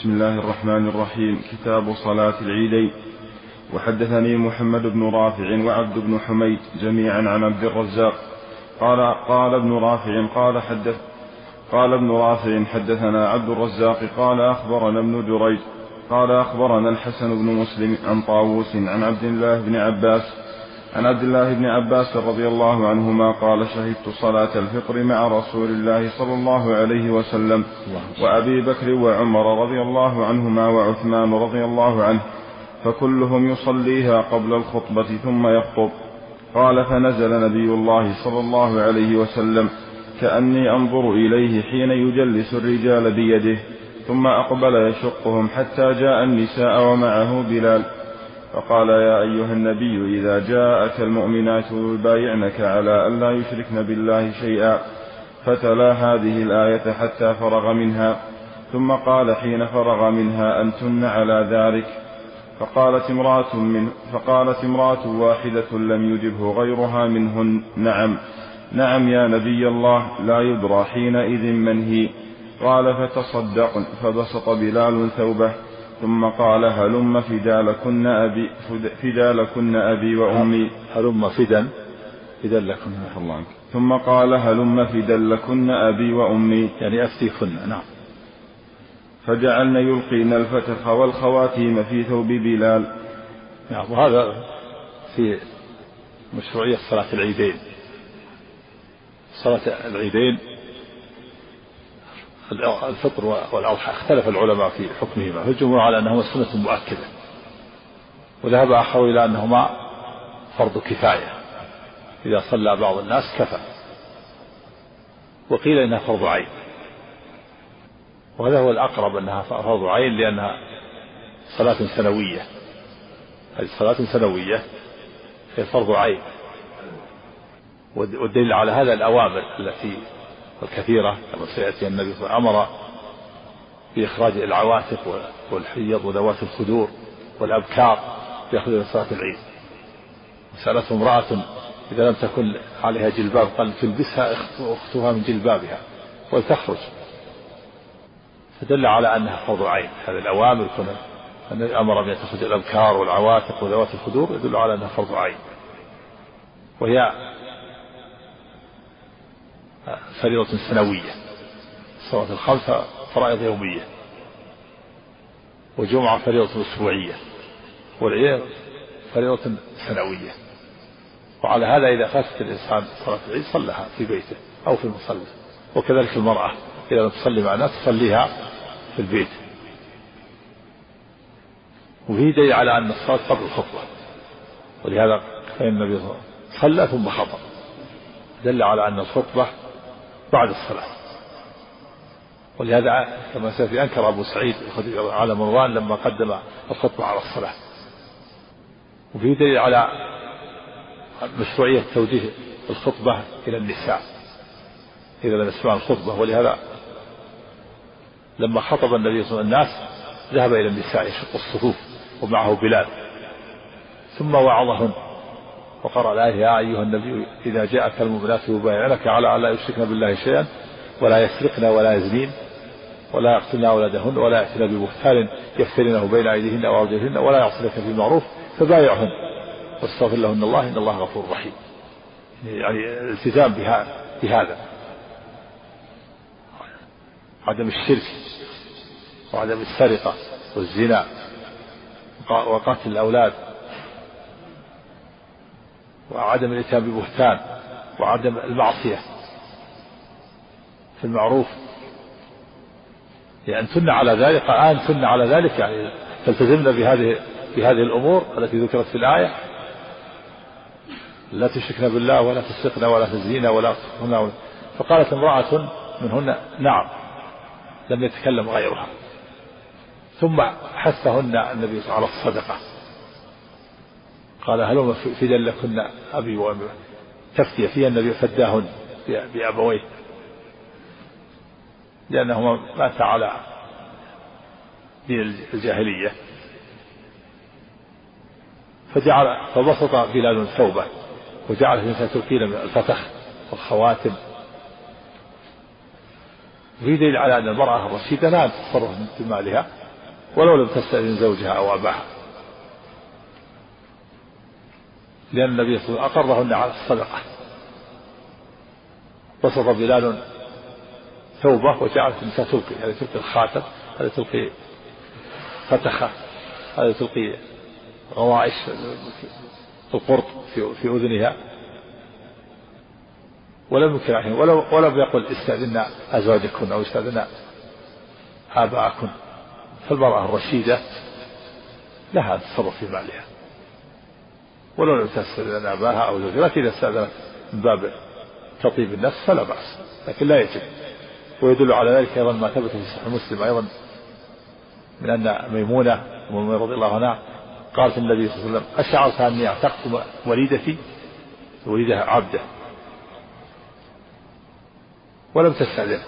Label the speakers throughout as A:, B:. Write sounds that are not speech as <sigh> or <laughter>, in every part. A: بسم الله الرحمن الرحيم كتاب صلاة العيدين وحدثني محمد بن رافع وعبد بن حميد جميعا عن عبد الرزاق قال قال ابن رافع قال حدث قال ابن رافع حدثنا عبد الرزاق قال أخبرنا ابن جريج قال أخبرنا الحسن بن مسلم عن طاووس عن عبد الله بن عباس عن عبد الله بن عباس رضي الله عنهما قال شهدت صلاة الفطر مع رسول الله صلى الله عليه وسلم وأبي بكر وعمر رضي الله عنهما وعثمان رضي الله عنه فكلهم يصليها قبل الخطبة ثم يخطب قال فنزل نبي الله صلى الله عليه وسلم كأني أنظر إليه حين يجلس الرجال بيده ثم أقبل يشقهم حتى جاء النساء ومعه بلال فقال يا أيها النبي إذا جاءك المؤمنات يبايعنك على ألا يشركن بالله شيئا فتلا هذه الآية حتى فرغ منها ثم قال حين فرغ منها أنتن على ذلك فقالت امرأة, من فقالت امرأة واحدة لم يجبه غيرها منهن نعم نعم يا نبي الله لا يدرى حينئذ من هي قال فتصدقن فبسط بلال ثوبه ثم قال هلم فدا لكن أبي فدا لكن أبي وأمي
B: هلم فدا فدا لكن نعم. الله عنك
A: ثم قال هلم فدا لكن أبي وأمي
B: يعني أفتيكن نعم
A: فجعلن يلقين الفتخ والخواتيم في ثوب بلال
B: نعم وهذا في مشروعية صلاة العيدين صلاة العيدين الفطر آه. والأضحى اختلف العلماء في حكمهما فالجمهور على أنهما سنة مؤكدة وذهب آخر إلى أنهما فرض كفاية إذا صلى بعض الناس كفى وقيل إنها فرض عين وهذا هو الأقرب أنها فرض عين لأنها صلاة سنوية هذه صلاة سنوية هي فرض عين والدليل على هذا الأوامر التي الكثيرة كما سيأتي النبي صلى الله عليه وسلم أمر بإخراج العواتق والحيض وذوات الخدور والأبكار يأخذون صلاة العيد سألته امرأة إذا لم تكن عليها جلباب قال تلبسها أختها من جلبابها ولتخرج فدل على أنها فرض عين هذه الأوامر كنا أن أمر بأن تخرج الأبكار والعواتق وذوات الخدور يدل على أنها فرض عين وهي فريضة سنوية الصلاة الخمسة فرائض يومية والجمعة فريضة أسبوعية والعيد فريضة سنوية وعلى هذا إذا فاتت الإنسان صلاة العيد صلها في بيته أو في المصلى وكذلك المرأة إذا لم تصلي مع الناس تصليها في البيت وفي دليل على أن الصلاة قبل الخطبة ولهذا فإن النبي صلى الله عليه وسلم صلى ثم خطب دل على أن الخطبة بعد الصلاة ولهذا كما سيأتي أنكر أبو سعيد على مروان لما قدم الخطبة على الصلاة وفي دليل على مشروعية توجيه الخطبة إلى النساء إذا لم يسمع الخطبة ولهذا لما خطب النبي صلى الله عليه وسلم الناس ذهب إلى النساء يشق الصفوف ومعه بلال ثم وعظهن وقرأ الآية يا أيها النبي إذا جاءك المؤمنات يبايعنك على أن لا يشركن بالله شيئا ولا يسرقن ولا يزنين ولا يقتلن أولادهن ولا يأتين ببهتان يفترنه بين أيديهن أو أرجلهن ولا يعصينك في معروف فبايعهن واستغفر لهن الله إن الله غفور رحيم يعني الالتزام بهذا عدم الشرك وعدم السرقة والزنا وقتل الأولاد وعدم الإتيان ببهتان وعدم المعصية في المعروف لأن تن على ذلك الان تن على ذلك يعني تلتزمنا بهذه بهذه الأمور التي ذكرت في الآية لا تشركن بالله ولا تسرقن ولا تزينا ولا هنا فقالت امرأة منهن نعم لم يتكلم غيرها ثم حثهن النبي على الصدقه قال هم فدا لكن أبي وأمي تفتي فيها النبي فداهن بأبويه لأنهما ماتا على دين الجاهلية فجعل فبسط بلال ثوبه وجعلت النساء تركيلا من الفتح والخواتم في دليل على أن المرأة الرشيدة لا تتصرف بمالها ولو لم تستأذن زوجها أو أباها لأن النبي صلى الله عليه وسلم أقرهن على الصدقة بسط بلال ثوبه وجعلت النساء تلقي هذه يعني تلقي الخاتم هذه تلقي فتخة هذه تلقي غوائش القرط في, في أذنها ولم يكن عليهم يعني، ولو ولم يقل استأذنا أزواجكن أو استأذنا آباءكن فالمرأة الرشيدة لها التصرف في مالها ولو لم تستأذن أباها أو زوجها لكن إذا استأذنت من باب تطيب النفس فلا بأس لكن لا يجب ويدل على ذلك أيضا ما ثبت في صحيح مسلم أيضا من أن ميمونة ميمونة رضي الله عنها قالت النبي صلى الله عليه وسلم أشعرت أني اعتقت وليدتي وليدها عبده ولم تستأذن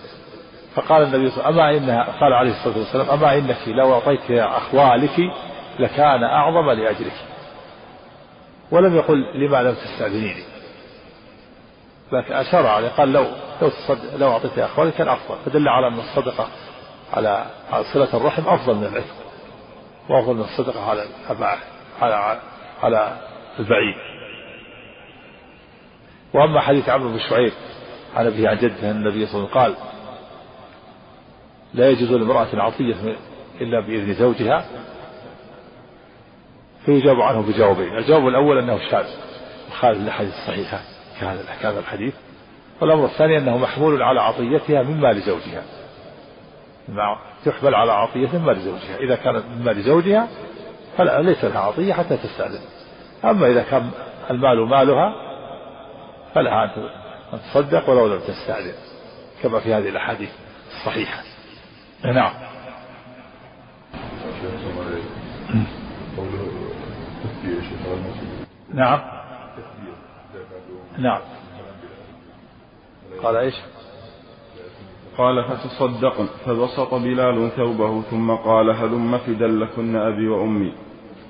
B: فقال النبي صلى الله عليه وسلم أما إنها قال عليه الصلاة والسلام أما إنك لو أعطيت أخوالك لكان أعظم لأجلك ولم يقل لما لم تستأذنيني لكن أشار عليه قال لو لو لو أعطيت إخواني كان أفضل فدل على أن الصدقة على صلة الرحم أفضل من العتق وأفضل من الصدقة على الأباعة على على البعيد وأما حديث عمرو بن شعيب عن أبيه عن جده النبي صلى الله عليه وسلم قال لا يجوز لامرأة عطية إلا بإذن زوجها فيجاب عنه بجوابين الجواب الأول أنه شاذ وخالف الأحاديث الصحيحة كهذا هذا الحديث والأمر الثاني أنه محمول على عطيتها مما لزوجها زوجها تحمل على عطية مما لزوجها إذا كانت مما لزوجها فلا ليس لها عطية حتى تستأذن أما إذا كان المال مالها فلها أن تصدق ولو لم تستأذن كما في هذه الأحاديث الصحيحة نعم نعم نعم قال ايش
A: قال فتصدقن فبسط بلال ثوبه ثم قال هلم لكن أبي وأمي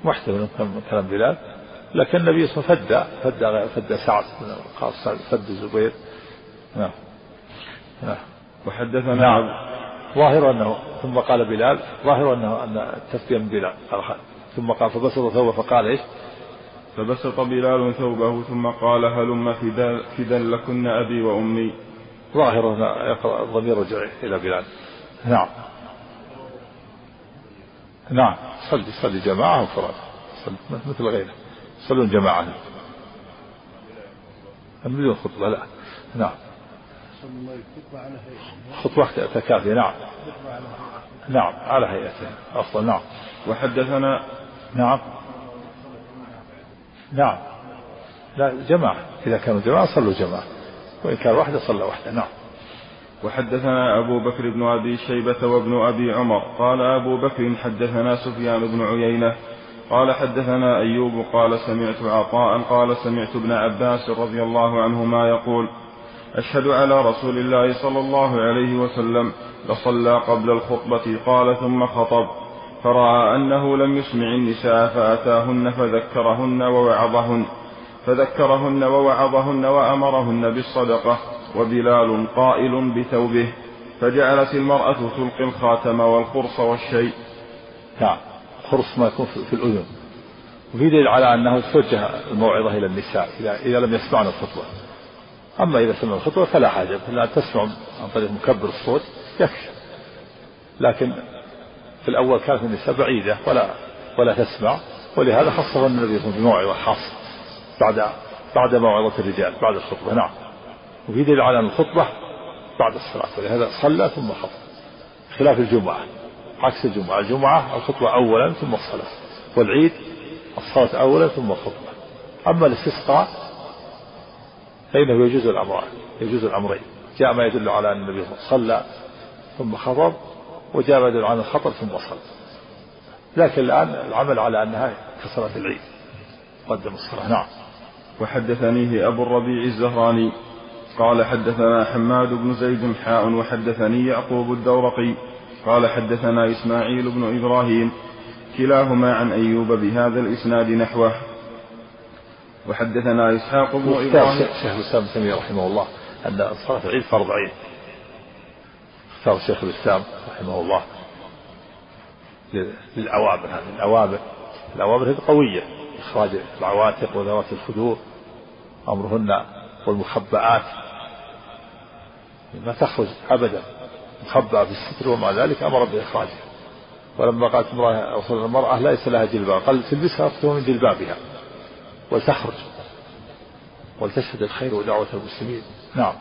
B: محتمل كلام بلال لكن النبي صلى الله عليه وسلم فدى فدى سعد بن وقاص فد الزبير نعم نعم
A: وحدثنا نعم
B: ظاهر انه ثم قال بلال ظاهر انه ان التفتيه من بلال ثم قال فبسط ثوبه فقال ايش؟
A: فبسط بلال ثوبه ثم قال هلم فدا, فدا لكن أبي وأمي
B: ظاهر هنا يقرأ الضمير رجع إلى بلال نعم نعم صلي صلي جماعة وفراد مثل غيره يصلون جماعة بدون خطبة لا نعم خطوة تكافي نعم نعم على هيئته أصلا نعم
A: وحدثنا
B: نعم نعم لا جماعة إذا كانوا جماعة صلوا جماعة وإن كان واحدة صلى واحدة نعم
A: وحدثنا أبو بكر بن أبي شيبة وابن أبي عمر قال أبو بكر حدثنا سفيان بن عيينة قال حدثنا أيوب قال سمعت عطاء قال سمعت ابن عباس رضي الله عنهما يقول أشهد على رسول الله صلى الله عليه وسلم لصلى قبل الخطبة قال ثم خطب فرأى أنه لم يسمع النساء فأتاهن فذكرهن ووعظهن فذكرهن ووعظهن وأمرهن بالصدقة وبلال قائل بثوبه فجعلت المرأة تلقي الخاتم والقرص والشيء
B: نعم قرص ما يكون في الأذن وفي دليل على أنه توجه الموعظة إلى النساء إذا اذا لم يسمعن الخطبة أما إذا سمعوا الخطبة فلا حاجة لا تسمع عن طريق مكبر الصوت يكفي لكن في الأول كانت النساء بعيدة ولا ولا تسمع ولهذا خصه النبي صلى الله عليه وسلم خاصة بعد بعد موعظة الرجال بعد الخطبة نعم وفي دليل على أن الخطبة بعد الصلاة ولهذا صلى ثم خطب خلاف الجمعة عكس الجمعة الجمعة الخطبة أولا ثم الصلاة والعيد الصلاة أولا ثم الخطبة أما الاستسقاء فإنه يجوز الأمران يجوز الأمرين جاء ما يدل على أن النبي صلى ثم خطب وجابدوا عن الخطر ثم صلى لكن الآن العمل على أنها كصلاة العيد قدم الصلاة نعم
A: وحدثنيه أبو الربيع الزهراني قال حدثنا حماد بن زيد حاء وحدثني يعقوب الدورقي قال حدثنا إسماعيل بن إبراهيم كلاهما عن أيوب بهذا الإسناد نحوه وحدثنا
B: إسحاق بن إبراهيم شيخ الإسلام رحمه الله أن صلاة العيد فرض عين اختار شيخ الاسلام رحمه الله للأوامر هذه الأوامر الأوامر هذه قوية إخراج العواتق وذوات الخدور أمرهن والمخبآت ما تخرج أبدا مخبأة في الستر ومع ذلك أمر بإخراجها ولما قالت امرأة وصل المرأة ليس لها جلباب قال تلبسها أختها من جلبابها ولتخرج ولتشهد الخير ودعوة المسلمين نعم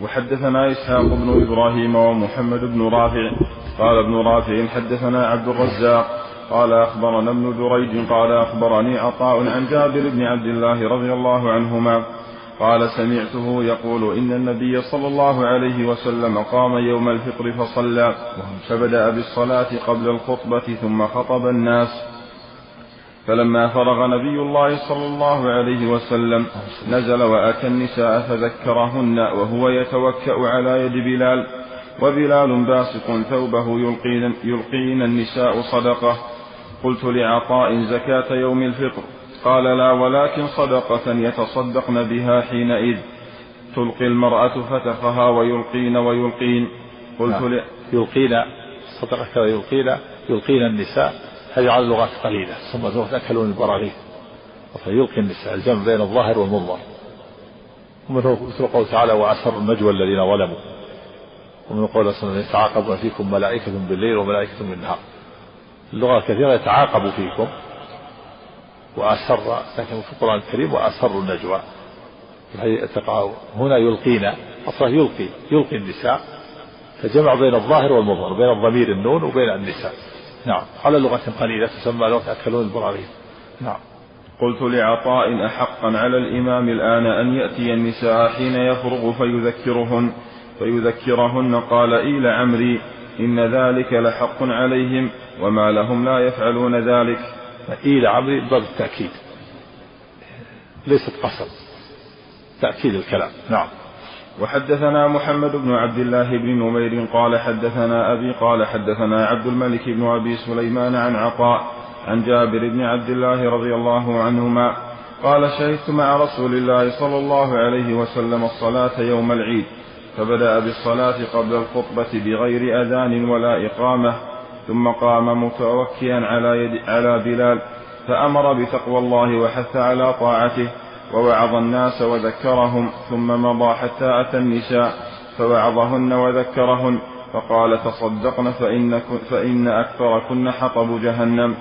A: وحدثنا إسحاق بن إبراهيم ومحمد بن رافع قال ابن رافع حدثنا عبد الرزاق قال أخبرنا ابن دريد قال أخبرني عطاء عن جابر بن عبد الله رضي الله عنهما قال سمعته يقول إن النبي صلى الله عليه وسلم قام يوم الفطر فصلى فبدأ بالصلاة قبل الخطبة ثم خطب الناس فلما فرغ نبي الله صلى الله عليه وسلم نزل وأتى النساء فذكرهن وهو يتوكأ على يد بلال وبلال باسق ثوبه يلقين, يلقين النساء صدقة قلت لعطاء زكاة يوم الفطر قال لا ولكن صدقة يتصدقن بها حينئذ تلقي المرأة فتخها ويلقين ويلقين قلت
B: نعم. لا. يلقين صدقة ويلقين يلقين النساء هذه على اللغات قليلة ثم زوجة أكلون البراغيث فيلقي النساء الجمع بين الظاهر والمنظر ومن مثل قوله تعالى وأسر النجوى الذين ظلموا ومن قول صلى الله عليه وسلم يتعاقب فيكم ملائكة بالليل وملائكة بالنهار اللغة الكثيرة يتعاقب فيكم وأسر لكن في القرآن الكريم وأسر النجوى هنا يلقينا أصلا يلقي يلقي النساء فجمع بين الظاهر والمظهر بين الضمير النون وبين النساء نعم على لغة قليلة تسمى لغة أكلون البراغيث نعم
A: قلت لعطاء أحقا على الإمام الآن أن يأتي النساء حين يفرغ فيذكرهن فيذكرهن قال إي لعمري إن ذلك لحق عليهم وما لهم لا يفعلون ذلك
B: إي لعمري باب التأكيد ليست قصر تأكيد الكلام نعم
A: وحدثنا محمد بن عبد الله بن نمير قال حدثنا أبي قال حدثنا عبد الملك بن أبي سليمان عن عطاء عن جابر بن عبد الله رضي الله عنهما قال شهدت مع رسول الله صلى الله عليه وسلم الصلاة يوم العيد فبدأ بالصلاة قبل الخطبة بغير أذان ولا إقامة ثم قام متوكيا على, يد على بلال فأمر بتقوى الله وحث على طاعته ووعظ الناس وذكرهم ثم مضى حتى أتى النساء فوعظهن وذكرهن فقال تصدقن فإن, فإن أكثركن حطب جهنم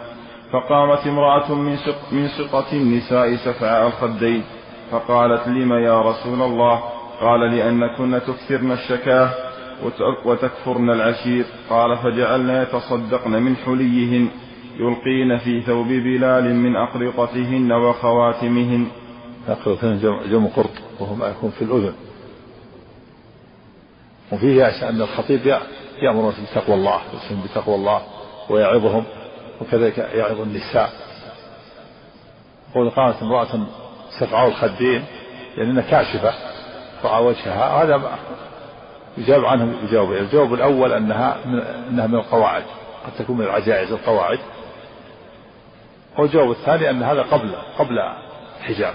A: فقامت امرأة من, سقة من سقة النساء سفعاء الخدين فقالت لم يا رسول الله قال لأنكن تكثرن الشكاه وتكفرن العشير قال فجعلنا يتصدقن من حليهن يلقين في ثوب بلال من أقرطتهن وخواتمهن
B: اثنين جم قرط وهو ما يكون في الأذن وفيه أن الخطيب يأمر بتقوى الله يسلم بتقوى الله ويعظهم وكذلك يعظ النساء يقول قامت امرأة سقعاء الخدين لأنها يعني كاشفة رأى وجهها هذا يجاب عنه بجوابين الجواب الأول أنها من أنها من القواعد قد تكون من العجائز القواعد والجواب الثاني أن هذا قبل قبل الحجاب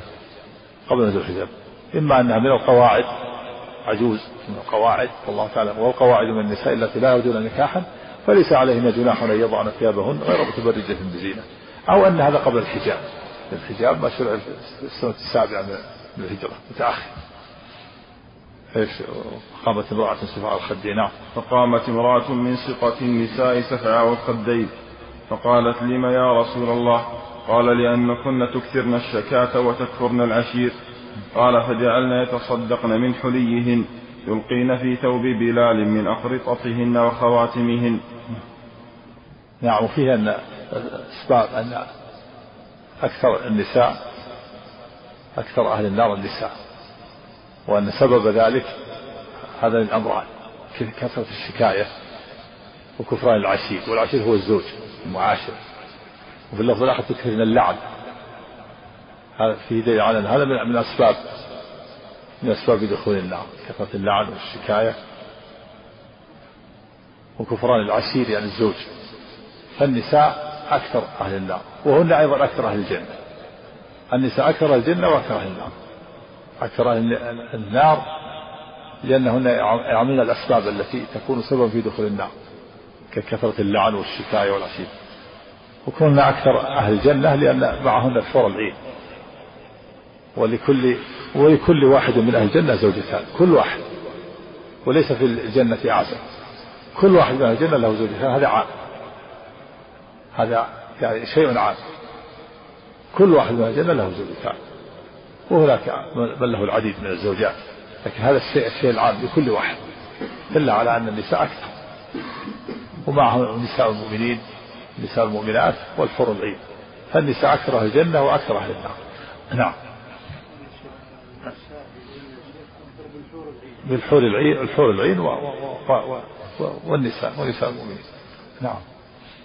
B: قبل نزول الحجاب إما أنها من القواعد عجوز من القواعد والله تعالى والقواعد من النساء التي لا يرجون نكاحا فليس عليهن جناح أن يضعن ثيابهن غير متبرجة بزينة أو أن هذا قبل الحجاب الحجاب ما شرع السنة السابعة من الهجرة متأخر ايش قامت امرأة سفع الخدين نعم
A: فقامت امرأة من سقة النساء سفع الخدين فقالت لم يا رسول الله قال لأنكن تكثرن الشكاة وتكفرن العشير قال فجعلن يتصدقن من حليهن يلقين في ثوب بلال من أخرطتهن وخواتمهن
B: نعم وفيه أن أسباب أن أكثر النساء أكثر أهل النار النساء وأن سبب ذلك هذا من أمران كثرة الشكاية وكفران العشير والعشير هو الزوج المعاشر وفي اللفظ الآخر من اللعن هذا في دليل على هذا من, من أسباب من أسباب دخول النار كثرة اللعن والشكاية وكفران العشير يعني الزوج فالنساء أكثر أهل النار وهن أيضا أكثر أهل الجنة النساء أكثر أهل الجنة وأكثر أهل النار أكثر أهل النار لأنهن يعملن الأسباب التي تكون سببا في دخول النار ككثرة اللعن والشكاية والعشير وكنا أكثر أهل الجنة لأن معهن الحور العين ولكل ولكل واحد من أهل الجنة زوجتان كل واحد وليس في الجنة أعزب كل واحد من أهل الجنة له زوجتان هذا عام هذا يعني شيء عام كل واحد من أهل الجنة له زوجتان وهناك من له العديد من الزوجات لكن هذا الشيء الشيء العام لكل واحد دل على أن النساء أكثر ومعهم نساء المؤمنين النساء المؤمنات والحور العين فالنساء أكره الجنة وأكره النار نعم بالحور العين الحور العين و... و... و... والنساء ونساء المؤمنين نعم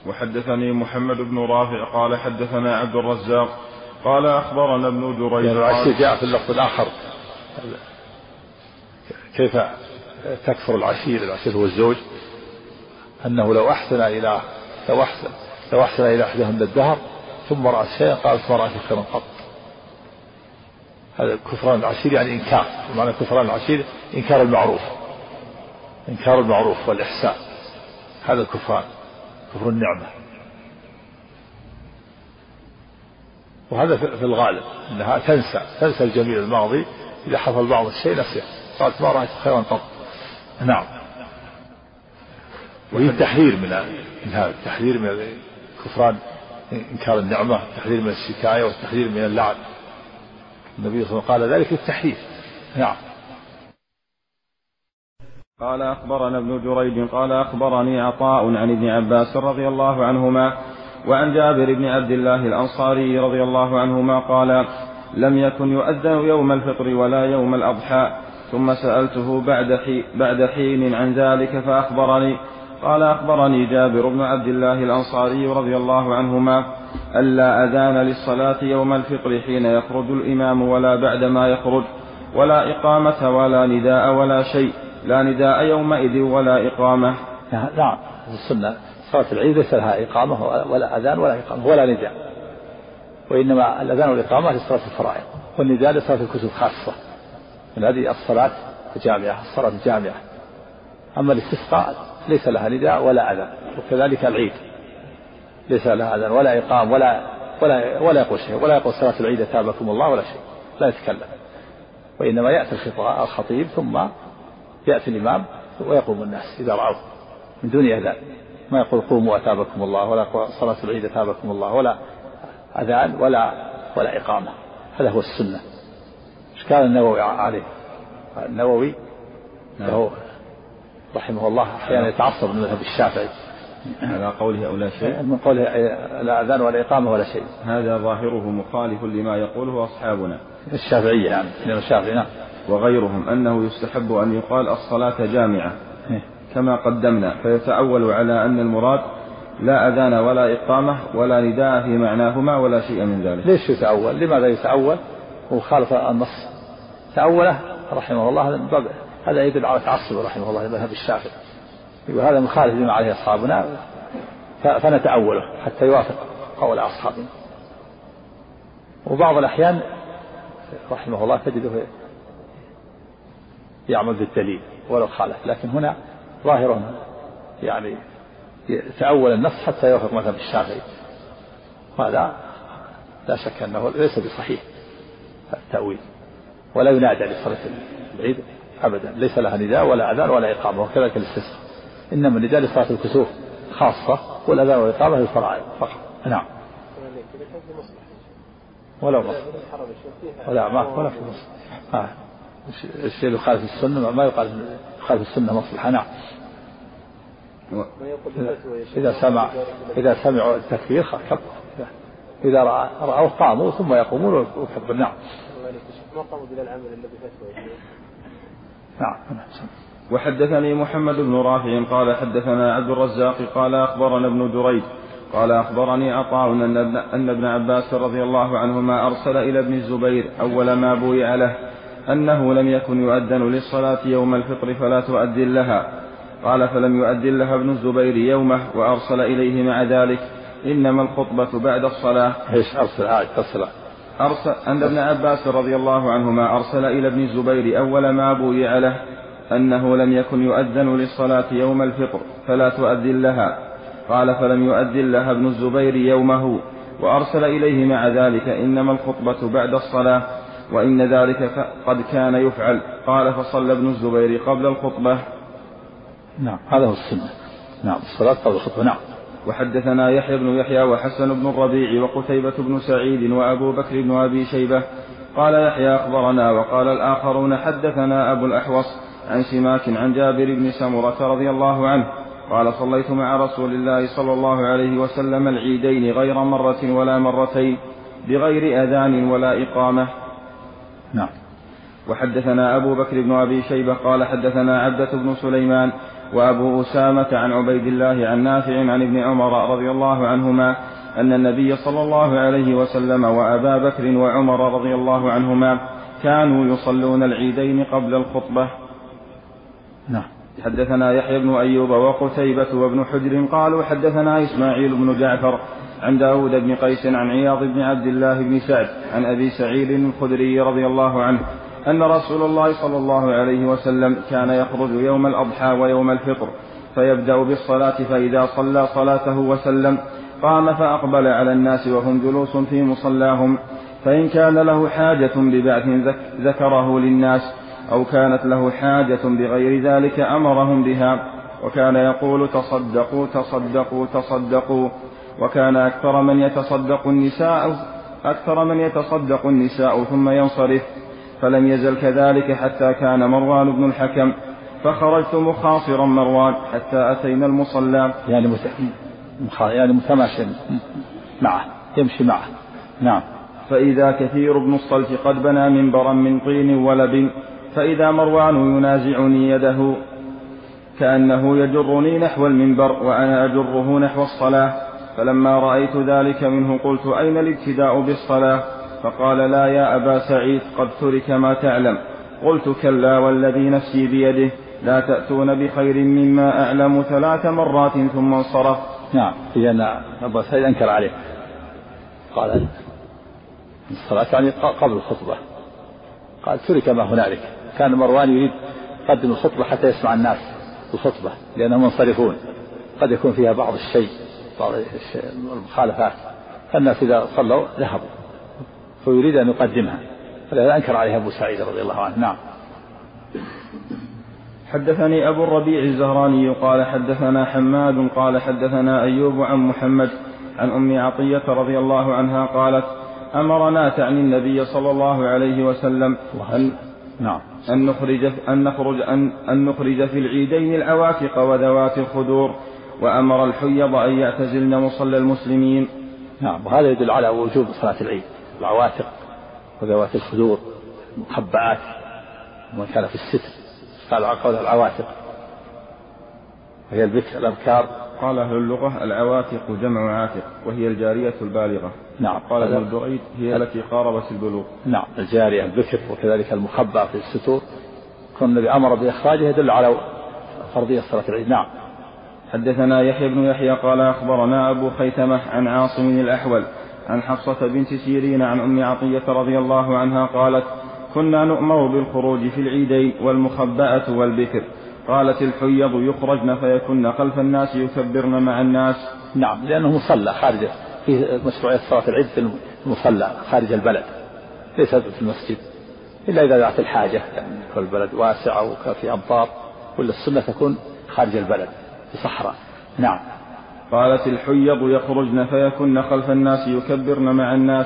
A: وحدثني محمد بن رافع قال حدثنا عبد الرزاق قال أخبرنا ابن جريج
B: يعني جاء في اللفظ الآخر كيف تكفر العشير العشير هو الزوج أنه لو أحسن إلى لو أحسن لو أحسن إلى احدهم الدهر ثم رأت شيئا قالت ما رأيت خيرا قط هذا كفران العشير يعني إنكار معنى كفران العشير إنكار المعروف إنكار المعروف والإحسان هذا الكفران كفر النعمة وهذا في الغالب أنها تنسى تنسى الجميل الماضي إذا حصل بعض الشيء نسيه قالت ما رأيت خيرا قط نعم وهي التحذير من هذا التحذير من الكفران إنكار النعمة التحذير من الشكاية والتحذير من اللعن النبي صلى الله عليه وسلم قال ذلك التحذير نعم
A: قال أخبرنا ابن جريج قال أخبرني عطاء عن ابن عباس رضي الله عنهما وعن جابر بن عبد الله الأنصاري رضي الله عنهما قال لم يكن يؤذن يوم الفطر ولا يوم الأضحى ثم سألته بعد, بعد حين عن ذلك فأخبرني قال أخبرني جابر بن عبد الله الأنصاري رضي الله عنهما ألا أذان للصلاة يوم الفطر حين يخرج الإمام ولا بعد ما يخرج ولا إقامة ولا نداء ولا شيء لا نداء يومئذ ولا إقامة
B: نعم السنة صلاة العيد ليس لها إقامة ولا أذان ولا إقامة ولا نداء وإنما الأذان والإقامة لصلاة الفرائض والنداء لصلاة الكتب خاصة هذه الصلاة الجامعة الصلاة الجامعة أما الاستسقاء ليس لها نداء ولا أذان وكذلك العيد ليس لها أذان ولا إقام ولا ولا ولا يقول شيء ولا يقول صلاة العيد تابكم الله ولا شيء لا يتكلم وإنما يأتي الخطيب ثم يأتي الإمام ويقوم الناس إذا رأوه من دون أذان ما يقول قوموا أتابكم الله ولا صلاة العيد أتابكم الله ولا أذان ولا ولا إقامة هذا هو السنة إشكال النووي عليه النووي له نعم. رحمه الله أحيانا نعم. يتعصب من مذهب الشافعي على قوله أو لا شيء من قوله لا أذان ولا إقامة ولا شيء هذا
A: ظاهره مخالف لما يقوله أصحابنا
B: الشافعية يعني الشافعي نعم
A: وغيرهم أنه يستحب أن يقال الصلاة جامعة إيه. كما قدمنا فيتعول على أن المراد لا أذان ولا إقامة ولا نداء في معناهما ولا شيء من ذلك
B: ليش يتعول؟ لماذا يتعول؟ هو خالف النص تعوله رحمه الله من باب هذا يدل على تعصبه رحمه الله لمذهب الشافعي يقول هذا مخالف لما عليه أصحابنا فنتأوله حتى يوافق قول أصحابنا وبعض الأحيان رحمه الله تجده يعمل بالدليل ولو خالف لكن هنا ظاهر يعني تأول النص حتى يوافق مذهب الشافعي هذا لا شك أنه ليس بصحيح التأويل ولا ينادى لصلاة العيد أبدا ليس لها نداء ولا أذان ولا إقامة وكذلك الاستسقاء إنما النداء لصلاة الكسوف خاصة والأذان والإقامة للفرائض فقط نعم ولا مصلحة ولا ما ولا في مصلحة الشيء اللي يخالف السنة ما يقال يخالف السنة مصلحة نعم إذا سمع إذا سمعوا التكبير كبر إذا رأوا قاموا ثم يقومون ويكبر نعم. ما قاموا بالعمل الذي فتوى
A: نعم وحدثني محمد بن رافع قال حدثنا عبد الرزاق قال أخبرنا ابن دريد قال أخبرني عطاء أن أن ابن عباس رضي الله عنهما أرسل إلى ابن الزبير أول ما بويع له أنه لم يكن يؤذن للصلاة يوم الفطر فلا تؤذن لها قال فلم يؤذن لها ابن الزبير يومه وأرسل إليه مع ذلك إنما الخطبة بعد الصلاة
B: إيش أرسل أرسل آه،
A: أرسل أن ابن عباس رضي الله عنهما أرسل إلى ابن الزبير أول ما بويع له أنه لم يكن يؤذن للصلاة يوم الفطر فلا تؤذن لها قال فلم يؤذن لها ابن الزبير يومه وأرسل إليه مع ذلك إنما الخطبة بعد الصلاة وإن ذلك قد كان يفعل قال فصلى ابن الزبير قبل الخطبة
B: نعم هذا هو السنة نعم الصلاة قبل الخطبة نعم
A: وحدثنا يحيى بن يحيى وحسن بن الربيع وقتيبة بن سعيد وأبو بكر بن أبي شيبة قال يحيى أخبرنا وقال الآخرون حدثنا أبو الأحوص عن سماك عن جابر بن سمرة رضي الله عنه قال صليت مع رسول الله صلى الله عليه وسلم العيدين غير مرة ولا مرتين بغير أذان ولا إقامة نعم وحدثنا أبو بكر بن أبي شيبة قال حدثنا عبدة بن سليمان وأبو أسامة عن عبيد الله عن نافع عن ابن عمر رضي الله عنهما أن النبي صلى الله عليه وسلم وأبا بكر وعمر رضي الله عنهما كانوا يصلون العيدين قبل الخطبة
B: نعم
A: حدثنا يحيى بن أيوب وقتيبة وابن حجر قالوا حدثنا إسماعيل بن جعفر عن داود بن قيس عن عياض بن عبد الله بن سعد عن أبي سعيد الخدري رضي الله عنه أن رسول الله صلى الله عليه وسلم كان يخرج يوم الأضحى ويوم الفطر فيبدأ بالصلاة فإذا صلى صلاته وسلم قام فأقبل على الناس وهم جلوس في مصلاهم فإن كان له حاجة ببعث ذكره للناس أو كانت له حاجة بغير ذلك أمرهم بها وكان يقول تصدقوا تصدقوا تصدقوا وكان أكثر من يتصدق النساء أكثر من يتصدق النساء ثم ينصرف فلم يزل كذلك حتى كان مروان بن الحكم فخرجت مخاصرا مروان حتى أتينا المصلى
B: يعني مت... مخ... يعني متماشي معه يمشي معه نعم
A: فإذا كثير بن الصلت قد بنى منبرا من طين ولب فإذا مروان ينازعني يده كأنه يجرني نحو المنبر وأنا أجره نحو الصلاة فلما رأيت ذلك منه قلت أين الابتداء بالصلاة فقال لا يا أبا سعيد قد ترك ما تعلم قلت كلا والذي نفسي بيده لا تأتون بخير مما أعلم ثلاث مرات ثم انصرف
B: نعم إذا أبا سعيد أنكر عليه قال الصلاة يعني قبل الخطبة قال ترك ما هنالك كان مروان يريد يقدم الخطبة حتى يسمع الناس الخطبة لأنهم منصرفون قد يكون فيها بعض الشيء بعض المخالفات فالناس إذا صلوا ذهبوا فيريد أن يقدمها فلذا أنكر عليها أبو سعيد رضي الله عنه نعم
A: حدثني أبو الربيع الزهراني قال حدثنا حماد قال حدثنا أيوب عن محمد عن أم عطية رضي الله عنها قالت أمرنا تعني النبي صلى الله عليه وسلم
B: أن نعم
A: أن نخرج أن نخرج أن, أن نخرج في العيدين العواتق وذوات الخدور وأمر الحيض أن يعتزلن مصلى المسلمين
B: نعم وهذا يدل على وجوب صلاة العيد العواتق وذوات الخدور المخبعات ومن كان في الستر قال قول العواتق وهي البكر الأبكار
A: قال أهل اللغة العواتق جمع عاتق وهي الجارية البالغة نعم قال ابن الدريد هي التي قاربت البلوغ
B: نعم الجارية البكر وكذلك المخبأ في الستور كن النبي أمر بإخراجه يدل على فرضية صلاة العيد نعم
A: حدثنا يحيى بن يحيى قال أخبرنا أبو خيثمة عن عاصم الأحول عن حفصة بنت سيرين عن أم عطية رضي الله عنها قالت كنا نؤمر بالخروج في العيدين والمخبأة والبكر قالت الحيض يخرجن فيكن خلف الناس يكبرن مع الناس
B: نعم لأنه مصلى خارج في مشروعية صلاة العيد في المصلى خارج البلد ليس في المسجد إلا إذا دعت الحاجة يعني البلد واسعة في أمطار ولا السنة تكون خارج البلد في صحراء نعم
A: قالت الحيض يخرجن فيكن خلف الناس يكبرن مع الناس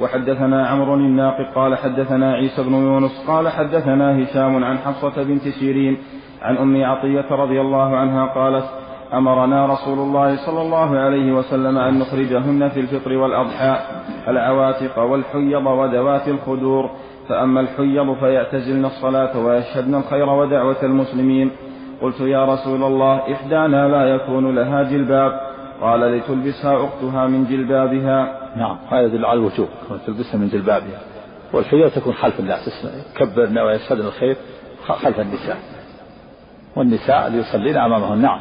A: وحدثنا عمرو الناقد قال حدثنا عيسى بن يونس قال حدثنا هشام عن حفصة بنت سيرين عن أم عطية رضي الله عنها قالت أمرنا رسول الله صلى الله عليه وسلم أن نخرجهن في الفطر والأضحى العواتق والحيض وذوات الخدور فأما الحيض فيعتزلن الصلاة ويشهدن الخير ودعوة المسلمين قلت يا رسول الله إحدانا لا يكون لها جلباب قال لتلبسها أختها من جلبابها
B: نعم هذا يدل على الوجوب تلبسها من جلبابها والحياة تكون خلف الناس كبرنا ويسعدنا الخير خلف النساء والنساء ليصلين أمامهن نعم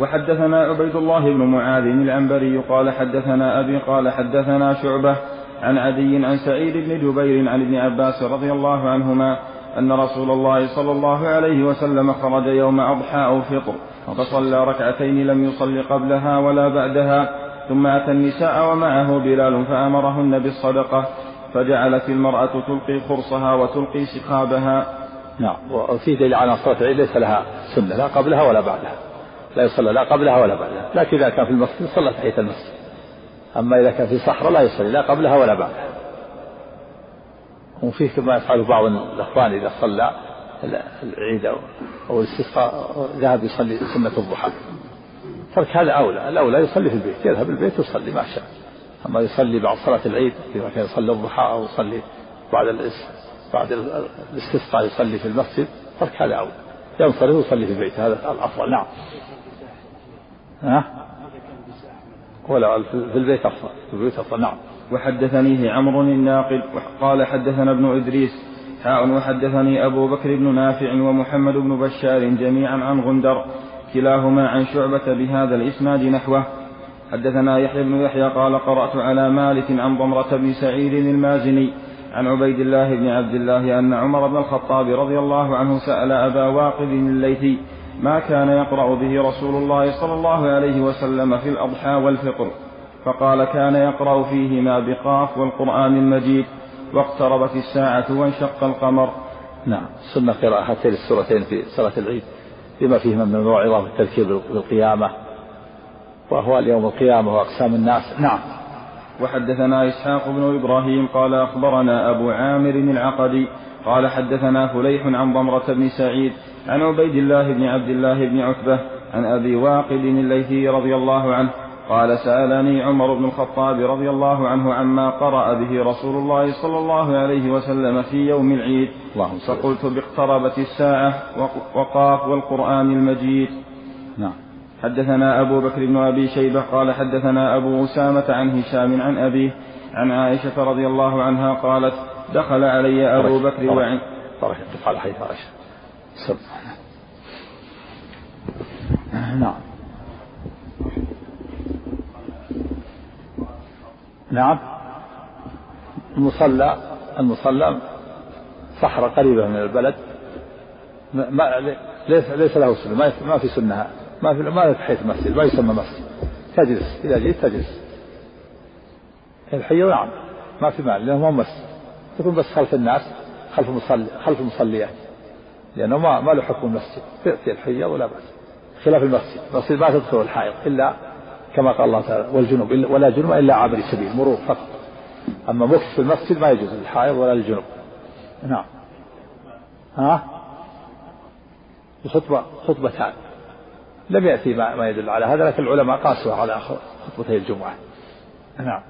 A: وحدثنا عبيد الله بن معاذ العنبري قال حدثنا أبي قال حدثنا شعبة عن عدي عن سعيد بن جبير عن ابن عباس رضي الله عنهما أن رسول الله صلى الله عليه وسلم خرج يوم أضحى أو فطر فصلى ركعتين لم يصل قبلها ولا بعدها ثم أتى النساء ومعه بلال فأمرهن بالصدقة فجعلت المرأة تلقي خرصها وتلقي سخابها
B: نعم وفي دليل على صلاة العيد ليس لها سنة لا قبلها ولا بعدها لا يصلى لا قبلها ولا بعدها لكن إذا كان في المسجد صلى تحية المسجد أما إذا كان في صحراء لا يصلي لا قبلها ولا بعدها وفيه كما يفعل بعض الإخوان إذا صلى العيد أو الاستسقاء ذهب يصلي سنة الضحى ترك هذا أولى الأولى يصلي في البيت يذهب البيت ويصلي ما شاء أما يصلي بعد صلاة العيد إذا كان يصلي الضحى أو يصلي بعد بعد الاستسقاء يصلي في المسجد ترك هذا أولى ينصرف ويصلي في البيت هذا الأفضل نعم ها؟ ولا في البيت أفضل في البيت أفضل نعم
A: وحدثنيه عمرو الناقد قال حدثنا ابن إدريس حاء وحدثني أبو بكر بن نافع ومحمد بن بشار جميعا عن غندر كلاهما عن شعبة بهذا الإسناد نحوه حدثنا يحيى بن يحيى قال قرأت على مالك عن ضمرة بن سعيد المازني عن عبيد الله بن عبد الله أن عمر بن الخطاب رضي الله عنه سأل أبا واقد الليثي ما كان يقرأ به رسول الله صلى الله عليه وسلم في الأضحى والفطر فقال كان يقرأ فيهما بقاف والقرآن المجيد واقتربت الساعة وانشق القمر
B: نعم سنة قراءة هاتين السورتين في صلاة العيد بما فيهما من الموعظة والتذكير بالقيامة وأهوال يوم القيامة وأقسام الناس نعم
A: وحدثنا إسحاق بن إبراهيم قال أخبرنا أبو عامر العقدي قال حدثنا فليح عن ضمرة بن سعيد عن عبيد الله بن عبد الله بن عتبة عن أبي واقد الليثي رضي الله عنه قال سألني عمر بن الخطاب رضي الله عنه عما قرأ به رسول الله صلى الله عليه وسلم في يوم العيد اللهم فقلت باقتربت الساعة وقاف والقرآن المجيد
B: نعم
A: حدثنا أبو بكر بن أبي شيبة قال حدثنا أبو أسامة عن هشام عن أبيه عن عائشة رضي الله عنها قالت دخل علي أبو بكر وعن
B: طرح على حيث عائشة نعم نعم المصلى المصلى صحراء قريبة من البلد ما ليس ليس له سنة ما ما في سنة ما في ما في حيث مسجد ما يسمى مسجد تجلس إذا جئت تجلس الحية نعم ما في مال لأنه ما مسجد تكون بس خلف الناس خلف المصلي خلف المصليات لأنه ما ما له حكم مسجد تأتي الحية ولا بأس خلاف المسجد المسجد ما تدخل الحائط إلا كما قال الله تعالى والجنوب ولا جنوب إلا عابر سبيل مرور فقط أما مكث في المسجد ما يجوز للحائض ولا للجنوب نعم ها خطبة خطبتان لم يأتي ما يدل على هذا لكن العلماء قاسوا على خطبتي الجمعة نعم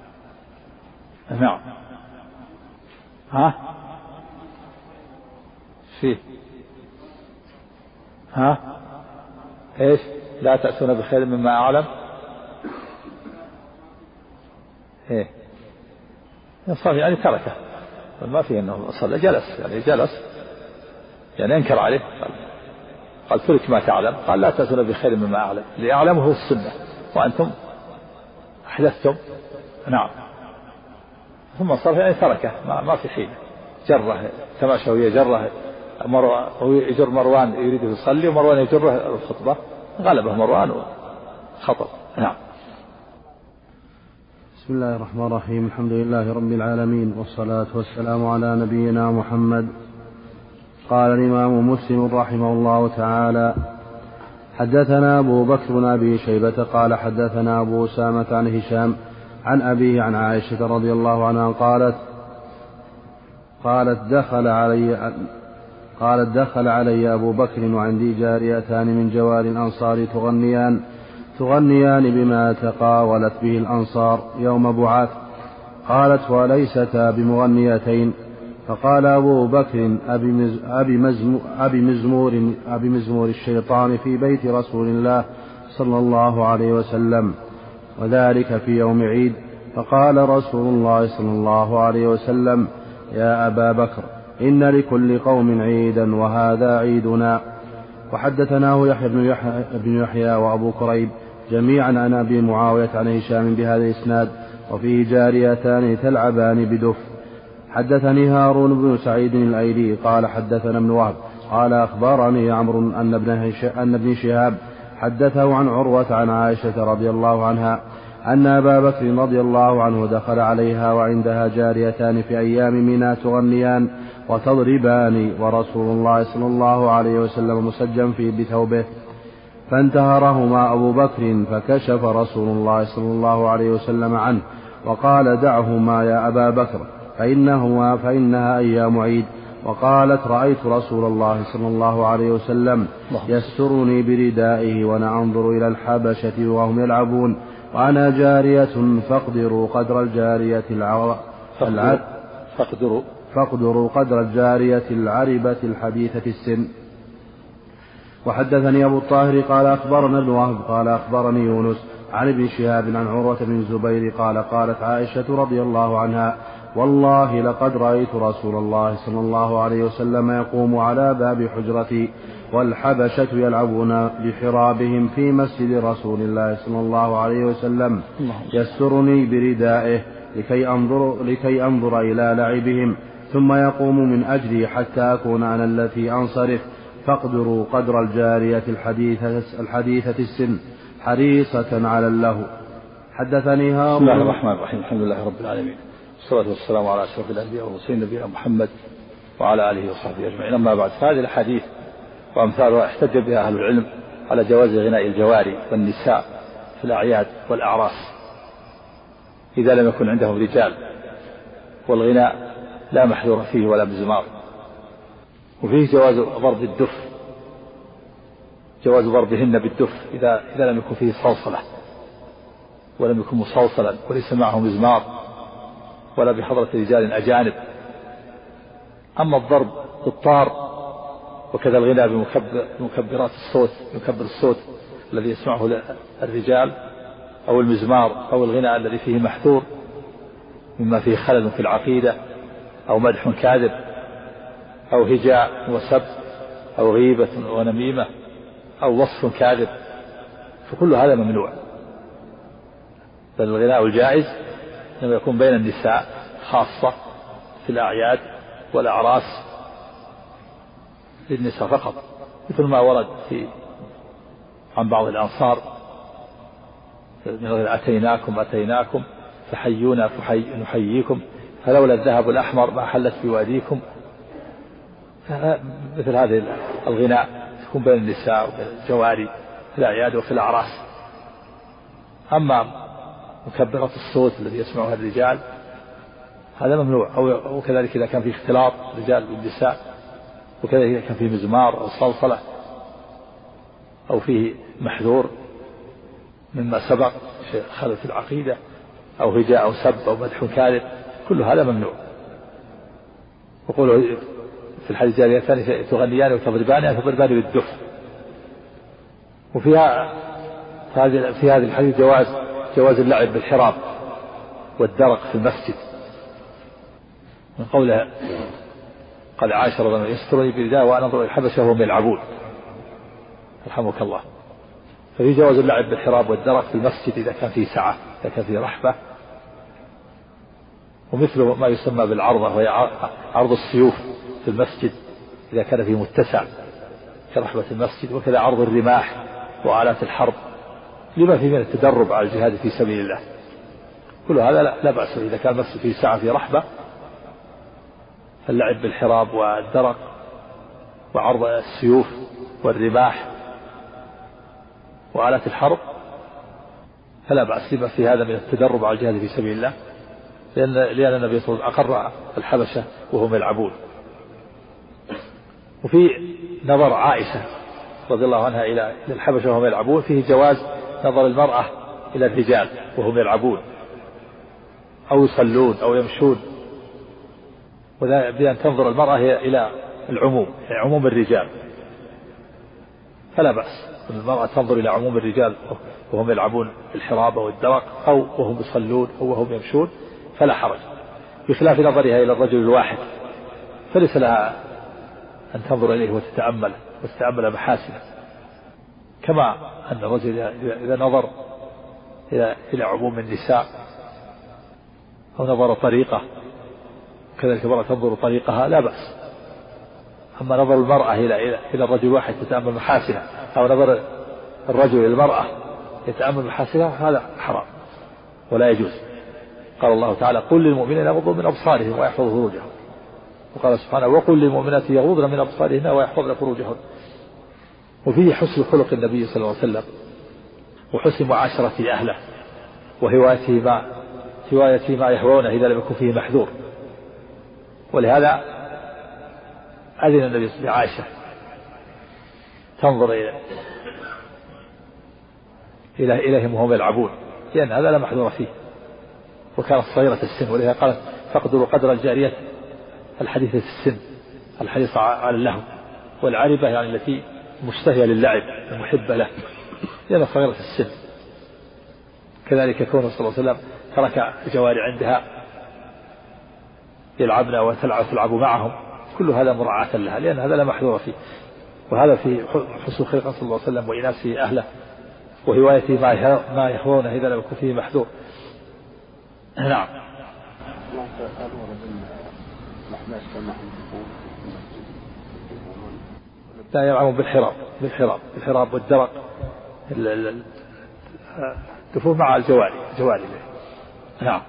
B: نعم ها في ها ايش لا تأتون بخير مما أعلم إيه الصافي يعني تركه ما في انه صلى جلس يعني جلس يعني انكر عليه قال, قال ترك ما تعلم قال لا تاتون بخير مما اعلم اللي اعلمه هو السنه وانتم احدثتم نعم ثم صار يعني تركه ما, ما في حيله جره تماشى وهي جره مروان يجر مروان يريد يصلي ومروان يجره الخطبه غلبه مروان وخطب نعم
A: بسم الله الرحمن الرحيم الحمد لله رب العالمين والصلاة والسلام على نبينا محمد قال الإمام مسلم رحمه الله تعالى حدثنا أبو بكر بن أبي شيبة قال حدثنا أبو أسامة عن هشام عن أبيه عن عائشة رضي الله عنها قالت قالت دخل علي قالت دخل علي أبو بكر وعندي جاريتان من جوار الأنصار تغنيان تغنيان بما تقاولت به الأنصار يوم بعاث قالت وليستا بمغنيتين فقال أبو بكر أبي مزمور, أبي مزمور, أبي مزمور الشيطان في بيت رسول الله صلى الله عليه وسلم وذلك في يوم عيد فقال رسول الله صلى الله عليه وسلم يا أبا بكر إن لكل قوم عيدا وهذا عيدنا وحدثناه يحيى بن يحيى, بن يحيى وأبو كريب جميعا عن أبي معاوية عن هشام بهذا الإسناد وفيه جاريتان تلعبان بدف حدثني هارون بن سعيد الأيلي قال حدثنا ابن وهب قال أخبرني عمرو أن ابن, أن ابن شهاب حدثه عن عروة عن عائشة رضي الله عنها أن أبا بكر رضي الله عنه دخل عليها وعندها جاريتان في أيام منى تغنيان وتضربان ورسول الله صلى الله عليه وسلم مسجم في بثوبه فانتهرهما أبو بكر فكشف رسول الله صلى الله عليه وسلم عنه وقال دعهما يا أبا بكر فإنهما فإنها أيام عيد وقالت رأيت رسول الله صلى الله عليه وسلم نعم. يسترني بردائه وأنا أنظر إلى الحبشة وهم يلعبون وأنا جارية فاقدروا قدر الجارية العربة
B: فاقدروا
A: فاقدروا قدر الجارية العربة الحديثة السن وحدثني أبو الطاهر قال أخبرنا ابن وهب قال أخبرني يونس عن ابن شهاب عن عروة بن الزبير قال قالت عائشة رضي الله عنها والله لقد رأيت رسول الله صلى الله عليه وسلم يقوم على باب حجرتي والحبشة يلعبون بحرابهم في مسجد رسول الله صلى الله عليه وسلم يسترني بردائه لكي أنظر, لكي أنظر إلى لعبهم ثم يقوم من أجلي حتى أكون أنا التي أنصرف فاقدروا قدر الجارية الحديثة, الحديثة السن حريصة على اللهو حدثني هارون
B: بسم الله الرحمن الرحيم الحمد لله رب العالمين والصلاة والسلام على أشرف الأنبياء والمرسلين نبينا محمد وعلى آله وصحبه أجمعين أما بعد فهذه الأحاديث وأمثالها احتج بها أهل العلم على جواز غناء الجواري والنساء في الأعياد والأعراس إذا لم يكن عندهم رجال والغناء لا محذور فيه ولا مزمار وفيه جواز ضرب الدف جواز ضربهن بالدف إذا إذا لم يكن فيه صلصلة ولم يكن مصلصلا وليس معه مزمار ولا بحضرة رجال أجانب أما الضرب بالطار وكذا الغنى بمكبرات الصوت مكبر الصوت الذي يسمعه الرجال أو المزمار أو الغنى الذي فيه محذور مما فيه خلل في العقيدة أو مدح كاذب أو هجاء وسب أو غيبة ونميمة أو وصف كاذب فكل هذا ممنوع بل الغناء الجائز لما يكون بين النساء خاصة في الأعياد والأعراس للنساء فقط مثل ما ورد في عن بعض الأنصار من أتيناكم أتيناكم فحيونا فحي نحييكم فلولا الذهب الأحمر ما حلت بواديكم مثل هذه الغناء تكون بين النساء وبين الجواري في الأعياد وفي الأعراس أما مكبرات الصوت الذي يسمعها الرجال هذا ممنوع أو وكذلك إذا كان في اختلاط رجال بالنساء وكذلك إذا كان في مزمار أو صلصلة أو فيه محذور مما سبق خلف العقيدة أو هجاء أو سب أو مدح كاذب كل هذا ممنوع وقوله في الحديث الجارية تغنيان وتضربان تضربان بالدف وفيها هذه في هذا الحديث جواز جواز اللعب بالحراب والدرق في المسجد من قولها قال عائشة رضي الله عنها يسترني برداء وأنا أنظر إلى الحبشة وهم يلعبون رحمك الله ففي جواز اللعب بالحراب والدرق في المسجد إذا كان فيه سعة إذا كان فيه رحبة ومثل ما يسمى بالعرضة وهي عرض السيوف المسجد إذا كان في متسع كرحبة المسجد وكذا عرض الرماح وآلات الحرب لما فيه من التدرب على الجهاد في سبيل الله كل هذا لا, لا بأس إذا كان المسجد فيه ساعة في رحبة اللعب بالحراب والدرق وعرض السيوف والرماح وآلات الحرب فلا بأس لما في هذا من التدرب على الجهاد في سبيل الله لأن لأن النبي صلى الله عليه وسلم أقر الحبشة وهم يلعبون وفي نظر عائشة رضي الله عنها إلى الحبشة وهم يلعبون فيه جواز نظر المرأة إلى الرجال وهم يلعبون أو يصلون أو يمشون بأن تنظر المرأة إلى العموم يعني عموم الرجال فلا بأس المرأة تنظر إلى عموم الرجال وهم يلعبون الحرابة أو الدرق أو وهم يصلون أو وهم يمشون فلا حرج بخلاف نظرها إلى الرجل الواحد فليس لها أن تنظر إليه وتتأمله وتتأمل محاسنه كما أن الرجل إذا نظر إلى إلى عموم النساء أو نظر طريقة كذلك المرأة تنظر طريقها لا بأس أما نظر المرأة إلى إلى إلى الرجل واحد تتأمل محاسنه أو نظر الرجل إلى المرأة يتأمل محاسنها هذا حرام ولا يجوز قال الله تعالى قل للمؤمنين يغضوا من أبصارهم ويحفظوا فروجهم وقال سبحانه وقل للمؤمنات يغضضن من أبصارهن ويحفظن فروجهن وفيه حسن خلق النبي صلى الله عليه وسلم وحسن معاشرته أهله وهوايته ما هوايته ما يهوونه إذا لم يكن فيه محذور ولهذا أذن النبي صلى الله عليه لعائشة تنظر إلى إلى إليهم وهم يلعبون لأن هذا لا محذور فيه وكانت صغيرة السن ولهذا قالت فاقدروا قدر الجارية الحديثة في السن الحريصة على اللهو والعربة يعني التي مشتهية للعب المحبة له لأنها صغيرة في السن كذلك كونه صلى الله عليه وسلم ترك جواري عندها يلعبن وتلعب معهم كل هذا مراعاة لها لأن هذا لا محذور فيه وهذا في حسن خلقه صلى الله عليه وسلم وإناسه أهله وهوايته ما ما يهوونه إذا لم يكن فيه محذور نعم لا يلعبون بالحراب بالحراب بالحراب والدرق تفوه مع الجواري جوالي نعم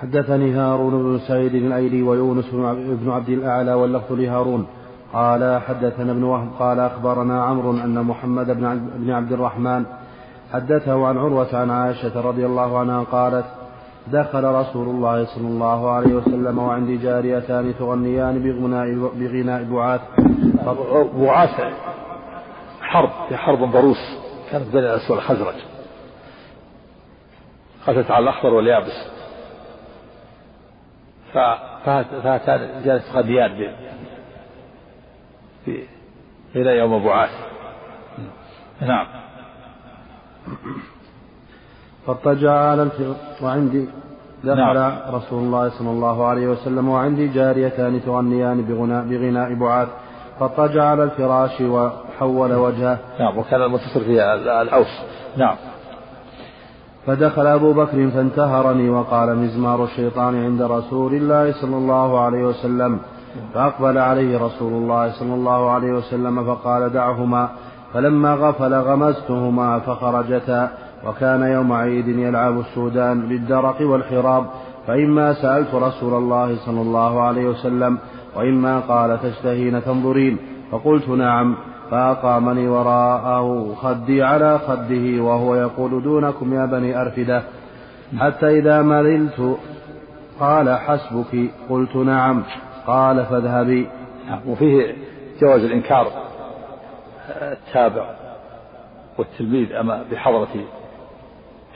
A: حدثني هارون بن سعيد الايلي ويونس بن عبد الاعلى واللفظ لهارون قال حدثنا ابن وهب قال اخبرنا عمرو ان محمد بن عبد الرحمن حدثه عن عروه عن عائشه رضي الله عنها قالت دخل رسول الله صلى الله عليه وسلم وعندي جاريتان تغنيان بغناء بغناء
B: بعاث بعاث حرب في حرب ضروس كانت بين الأسود والخزرج قتلت على الاخضر واليابس فهاتان جالس غديان في غناء يوم بعاث نعم
A: فاضطجع على الفرق وعندي دخل نعم. رسول الله صلى الله عليه وسلم وعندي جاريتان تغنيان بغناء, بغناء بعاث فاضطجع على الفراش وحول وجهه
B: نعم وكان المتصل في الأوس نعم
A: فدخل أبو بكر فانتهرني وقال مزمار الشيطان عند رسول الله صلى الله عليه وسلم فأقبل عليه رسول الله صلى الله عليه وسلم فقال دعهما فلما غفل غمزتهما فخرجتا وكان يوم عيد يلعب السودان بالدرق والحراب فإما سألت رسول الله صلى الله عليه وسلم وإما قال تشتهين تنظرين فقلت نعم فأقامني وراءه خدي على خده وهو يقول دونكم يا بني أرفدة حتى إذا مللت قال حسبك قلت نعم قال فاذهبي
B: نعم، وفيه جواز الإنكار التابع والتلميذ أما بحضرة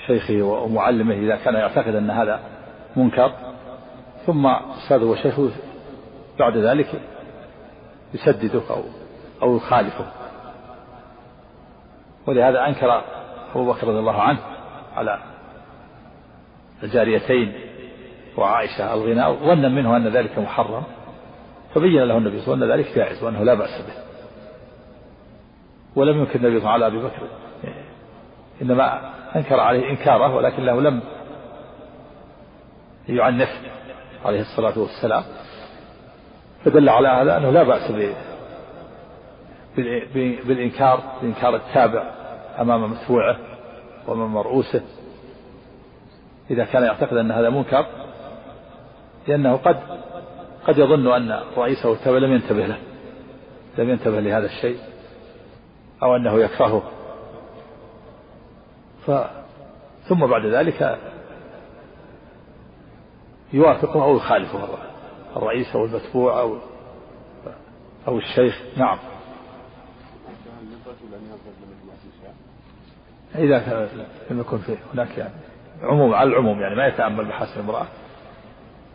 B: شيخه ومعلمه إذا كان يعتقد أن هذا منكر ثم أستاذه وشيخه بعد ذلك يسدده أو أو يخالفه ولهذا أنكر أبو بكر رضي الله عنه على الجاريتين وعائشة الغناء ظنا منه أن ذلك محرم فبين له النبي صلى الله عليه وسلم أن ذلك جائز وأنه لا بأس به ولم ينكر النبي صلى الله عليه وسلم على أبي بكر إنما أنكر عليه إنكاره ولكنه لم يعنف عليه الصلاة والسلام فدل على هذا أنه لا بأس بالإنكار بإنكار التابع أمام متبوعه وأمام مرؤوسه إذا كان يعتقد أن هذا منكر لأنه قد قد يظن أن رئيسه التابع لم ينتبه له لم ينتبه لهذا الشيء أو أنه يكرهه ف ثم بعد ذلك يوافقه أو يخالفه الرئيس أو المتبوع أو أو الشيخ نعم إذا كان لم يكن فيه هناك يعني عموم على العموم يعني ما يتأمل بحسن المرأة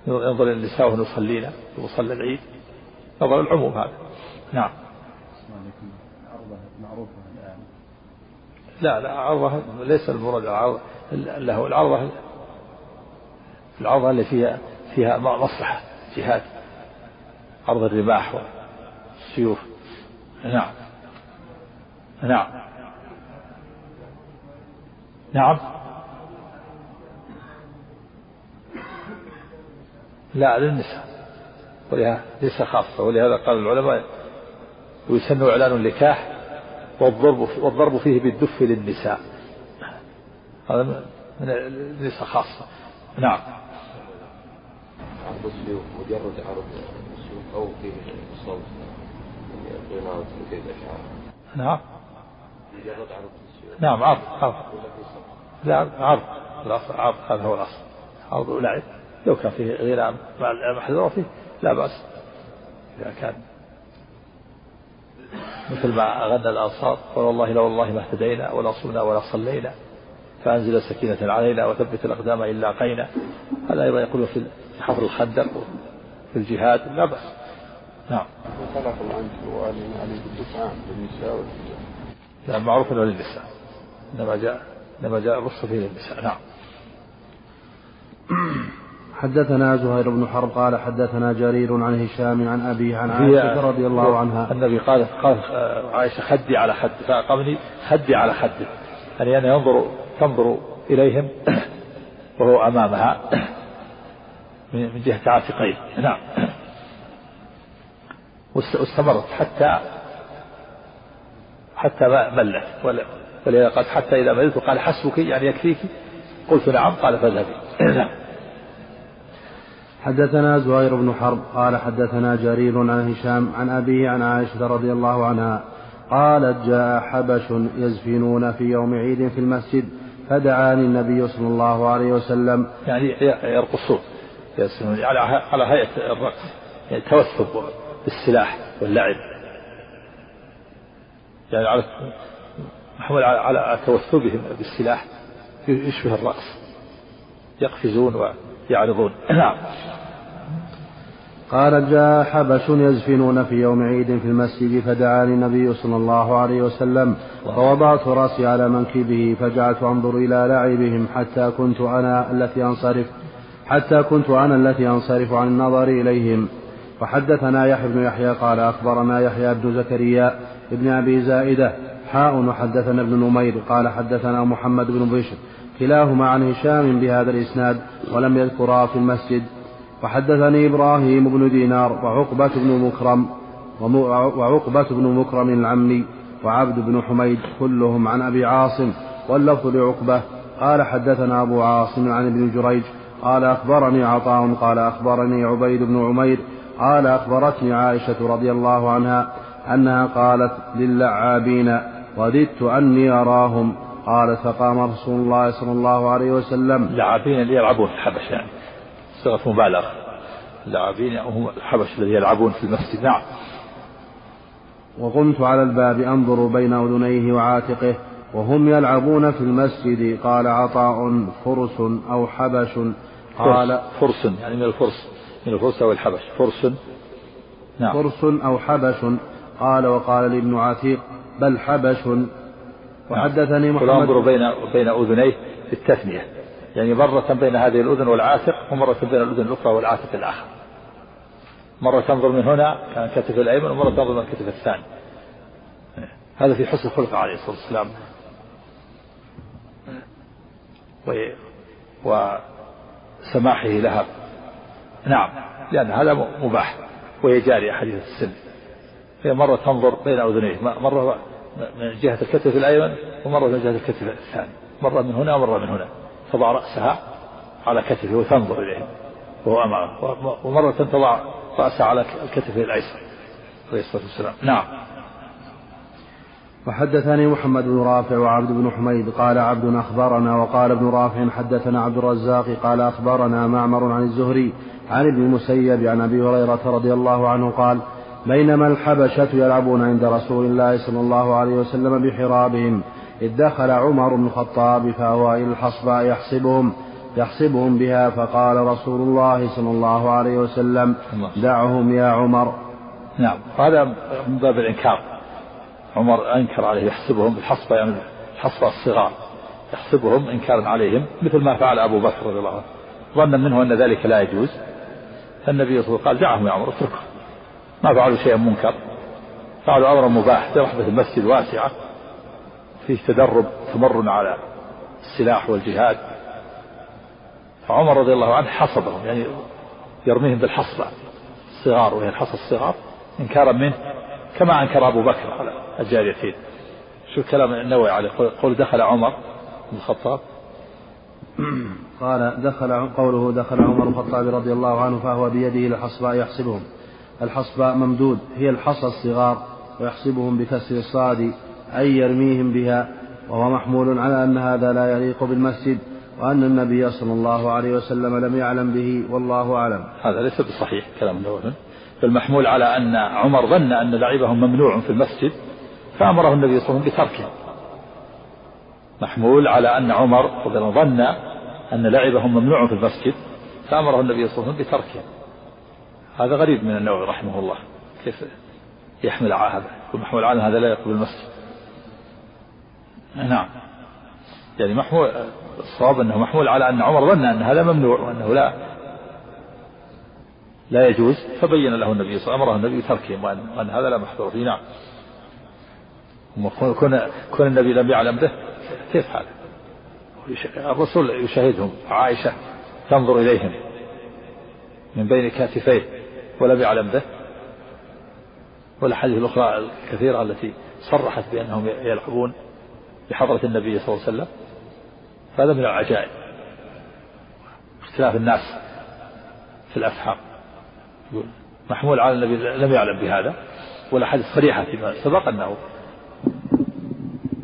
B: ينظر إلى النساء وهن ويصلي العيد نظر العموم هذا نعم لا لا عرضة ليس المراد العرضة له العرضة العرضة اللي فيها فيها مصلحة جهاد عرض الرماح والسيوف نعم نعم نعم لا للنساء ولهذا ليس خاصة ولهذا قال العلماء ويسن إعلان النكاح والضرب والضرب فيه بالدف للنساء هذا من النساء خاصة نعم عرض السيوف مجرد عرض السيوف أو فيه صوت نعم عرض نعم عرض عرض لا عرض الأصل عرض هذا هو الأصل عرض لو كان فيه غناء مع المحذور فيه لا بأس إذا كان مثل ما أغنى الأنصار قال والله لو الله ما اهتدينا ولا صمنا ولا صلينا فأنزل سكينة علينا وثبت الأقدام إلا لاقينا هذا أيضا يقول في حفر الخندق في الجهاد لا بأس نعم وخلق للنساء والرجال نعم معروف أنه للنساء إنما جاء إنما جاء الرخصة فيه للنساء نعم
A: حدثنا زهير بن حرب قال حدثنا جرير عن هشام عن أبيه عن عائشة رضي الله عنها
B: النبي قال قال عائشة خدي على خد فأقمني خدي على خده يعني أنا ينظر تنظر إليهم وهو أمامها من جهة عاتقين نعم واستمرت حتى حتى ملت ولذا قالت حتى إذا مللت قال حسبك يعني يكفيك قلت نعم قال فاذهبي نعم
A: حدثنا زهير بن حرب قال حدثنا جرير عن هشام عن أبيه عن عائشة رضي الله عنها قالت جاء حبش يزفنون في يوم عيد في المسجد فدعاني النبي صلى الله عليه وسلم
B: يعني يرقصون يزفنون على على هيئة الرقص يعني توثب بالسلاح واللعب يعني على محمول على توثبهم بالسلاح يشبه الرقص يقفزون و يعرضون <clears throat> نعم
A: قال جاء حبش يزفنون في يوم عيد في المسجد فدعاني النبي صلى الله عليه وسلم فوضعت راسي على منكبه فجعلت انظر الى لعبهم حتى كنت انا التي انصرف حتى كنت انا التي انصرف عن النظر اليهم وحدثنا يحيى بن يحيى قال اخبرنا يحيى بن زكريا بن ابي زائده حاء وحدثنا ابن نمير قال حدثنا محمد بن بشر كلاهما عن هشام بهذا الإسناد ولم يذكرا في المسجد وحدثني إبراهيم بن دينار وعقبة بن مكرم وعقبة بن مكرم العمي وعبد بن حميد كلهم عن أبي عاصم واللفظ لعقبة قال حدثنا أبو عاصم عن ابن جريج قال أخبرني عطاء قال أخبرني عبيد بن عمير قال أخبرتني عائشة رضي الله عنها أنها قالت للعابين وددت أني أراهم قال فقام رسول الله صلى الله عليه وسلم
B: اللي يلعبون في الحبش يعني صيغة مبالغة لعابين هم الحبش الذي يلعبون في المسجد نعم
A: وقمت على الباب أنظر بين أذنيه وعاتقه وهم يلعبون في المسجد قال عطاء فرس أو حبش قال
B: فرس يعني من الفرس من الفرس أو الحبش فرس
A: نعم فرس أو حبش قال وقال لابن عتيق بل حبش
B: وحدثني محمد والأمر بين بين أذنيه في التثنية يعني مرة بين هذه الأذن والعاتق ومرة بين الأذن الأخرى والعاتق الآخر مرة تنظر من هنا كان كتف الأيمن ومرة تنظر من الكتف الثاني هذا في حسن الخلق عليه الصلاة والسلام وسماحه لها نعم لأن هذا مباح وهي جارية حديث السن هي مرة تنظر بين أذنيه مرة من جهة الكتف الأيمن ومرة من جهة الكتف الثاني مرة من هنا ومرة من هنا تضع رأسها على كتفه وتنظر إليه وهو أمامه ومرة تضع رأسها على كتفه الأيسر عليه الصلاة والسلام نعم
A: وحدثني محمد بن رافع وعبد بن حميد قال عبد أخبرنا وقال ابن رافع حدثنا عبد الرزاق قال أخبرنا معمر عن الزهري عن ابن المسيب عن أبي هريرة رضي الله عنه قال بينما الحبشة يلعبون عند رسول الله صلى الله عليه وسلم بحرابهم إذ دخل عمر بن الخطاب فهو إلى الحصباء يحسبهم يحسبهم بها فقال رسول الله صلى الله عليه وسلم دعهم يا عمر
B: نعم هذا من باب الإنكار عمر أنكر عليه يحسبهم بالحصبة يعني الحصبة الصغار يحسبهم إنكارا عليهم مثل ما فعل أبو بكر رضي الله عنه ظنا منه أن ذلك لا يجوز فالنبي صلى الله عليه وسلم قال دعهم يا عمر اتركهم ما فعلوا شيئا منكر فعلوا أمرا مباح في رحبة المسجد واسعة فيه تدرب تمرن على السلاح والجهاد فعمر رضي الله عنه حصبهم يعني يرميهم بالحصبة الصغار وهي الحصى الصغار إنكارا منه كما أنكر أبو بكر على الجاريتين شو كلام النووي عليه قول دخل عمر بن الخطاب
A: قال دخل قوله دخل عمر بن الخطاب رضي الله عنه فهو بيده الحصباء يحسبهم الحصباء ممدود هي الحصى الصغار ويحسبهم بكسر الصاد أي يرميهم بها وهو محمول على أن هذا لا يليق بالمسجد وأن النبي صلى الله عليه وسلم لم يعلم به والله أعلم
B: هذا ليس بصحيح كلام بل فالمحمول على أن عمر ظن أن لعبهم ممنوع في المسجد فأمره النبي صلى الله عليه وسلم بتركه محمول على أن عمر ظن أن لعبهم ممنوع في المسجد فأمره النبي صلى الله عليه وسلم بتركه هذا غريب من النووي رحمه الله كيف يحمل على هذا يكون محمول على هذا لا يقبل المس نعم يعني محمول الصواب انه محمول على ان عمر ظن ان هذا ممنوع وانه لا لا يجوز فبين له النبي صلى الله عليه وسلم امره النبي تركه وان هذا لا محذور فيه نعم كون كون النبي لم يعلم به كيف هذا؟ الرسول يشاهدهم عائشه تنظر اليهم من بين كتفيه ولم يعلم به والأحاديث الأخرى الكثيرة التي صرحت بأنهم يلعبون بحضرة النبي صلى الله عليه وسلم فهذا من العجائب اختلاف الناس في الأفهام محمول على النبي لم يعلم بهذا والأحاديث صريحة فيما سبق أنه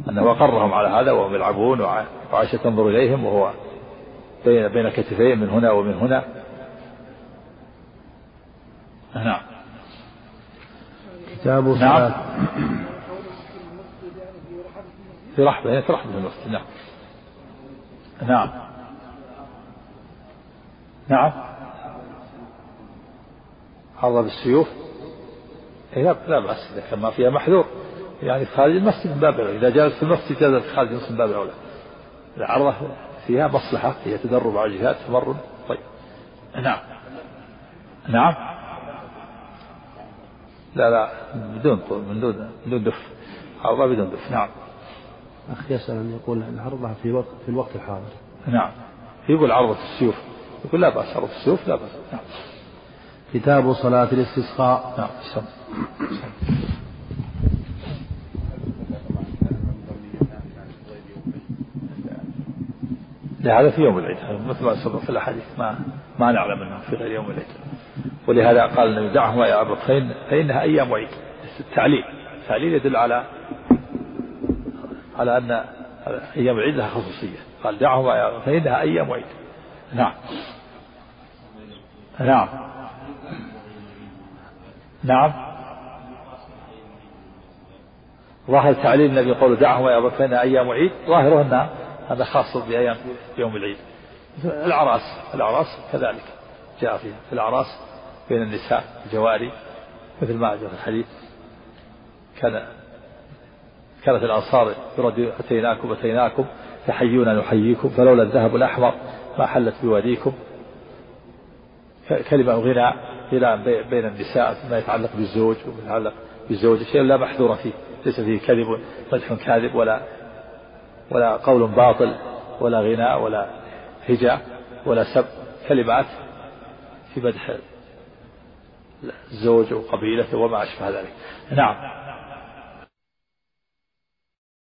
B: أنه أقرهم على هذا وهم يلعبون وعائشة تنظر إليهم وهو بين بين كتفيه من هنا ومن هنا نعم كتاب نعم في رحبة في رحبة المسجد نعم نعم نعم عرض بالسيوف إيه، لا لا بأس إذا كان ما فيها محذور يعني خارج المسجد من باب إذا جالس في المسجد جالس خارج المسجد من باب الأولى العرضة فيها مصلحة فيها تدرب على الجهات تمرن طيب نعم نعم لا لا بدون من دون بدون دف عرضة بدون دف نعم
A: أخ يسأل أن يقول عرضها في وقت في الوقت الحاضر
B: نعم يقول عرضة السيوف يقول لا بأس عرضة السيوف لا بأس نعم
A: كتاب صلاة الاستسقاء نعم سم. سم.
B: هذا في يوم العيد مثل ما سبق في الاحاديث ما ما نعلم انه في غير يوم العيد ولهذا قال النبي دعهما يا ابا فإن فإنها أيام وعيد التعليل التعليل يدل على على أن أيام العيد لها خصوصية قال دعهما يا أرض فإنها أيام وعيد نعم نعم نعم ظاهر تعليل النبي يقول دعهما يا أرض فإنها أيام عيد ظاهره أن هذا خاص بأيام يوم العيد الأعراس الأعراس كذلك جاء فيها في الأعراس بين النساء الجواري مثل ما جاء في الحديث كان كانت الأنصار يرد أتيناكم أتيناكم تحيون نحييكم فلولا الذهب الأحمر ما حلت بواديكم كلمة غناء غناء بين النساء فيما يتعلق بالزوج وما يتعلق بالزوجة شيء لا محذور فيه ليس فيه كذب مدح كاذب ولا ولا قول باطل ولا غناء ولا هجاء ولا سب كلمات في مدح الزوج وقبيلته وما أشبه ذلك نعم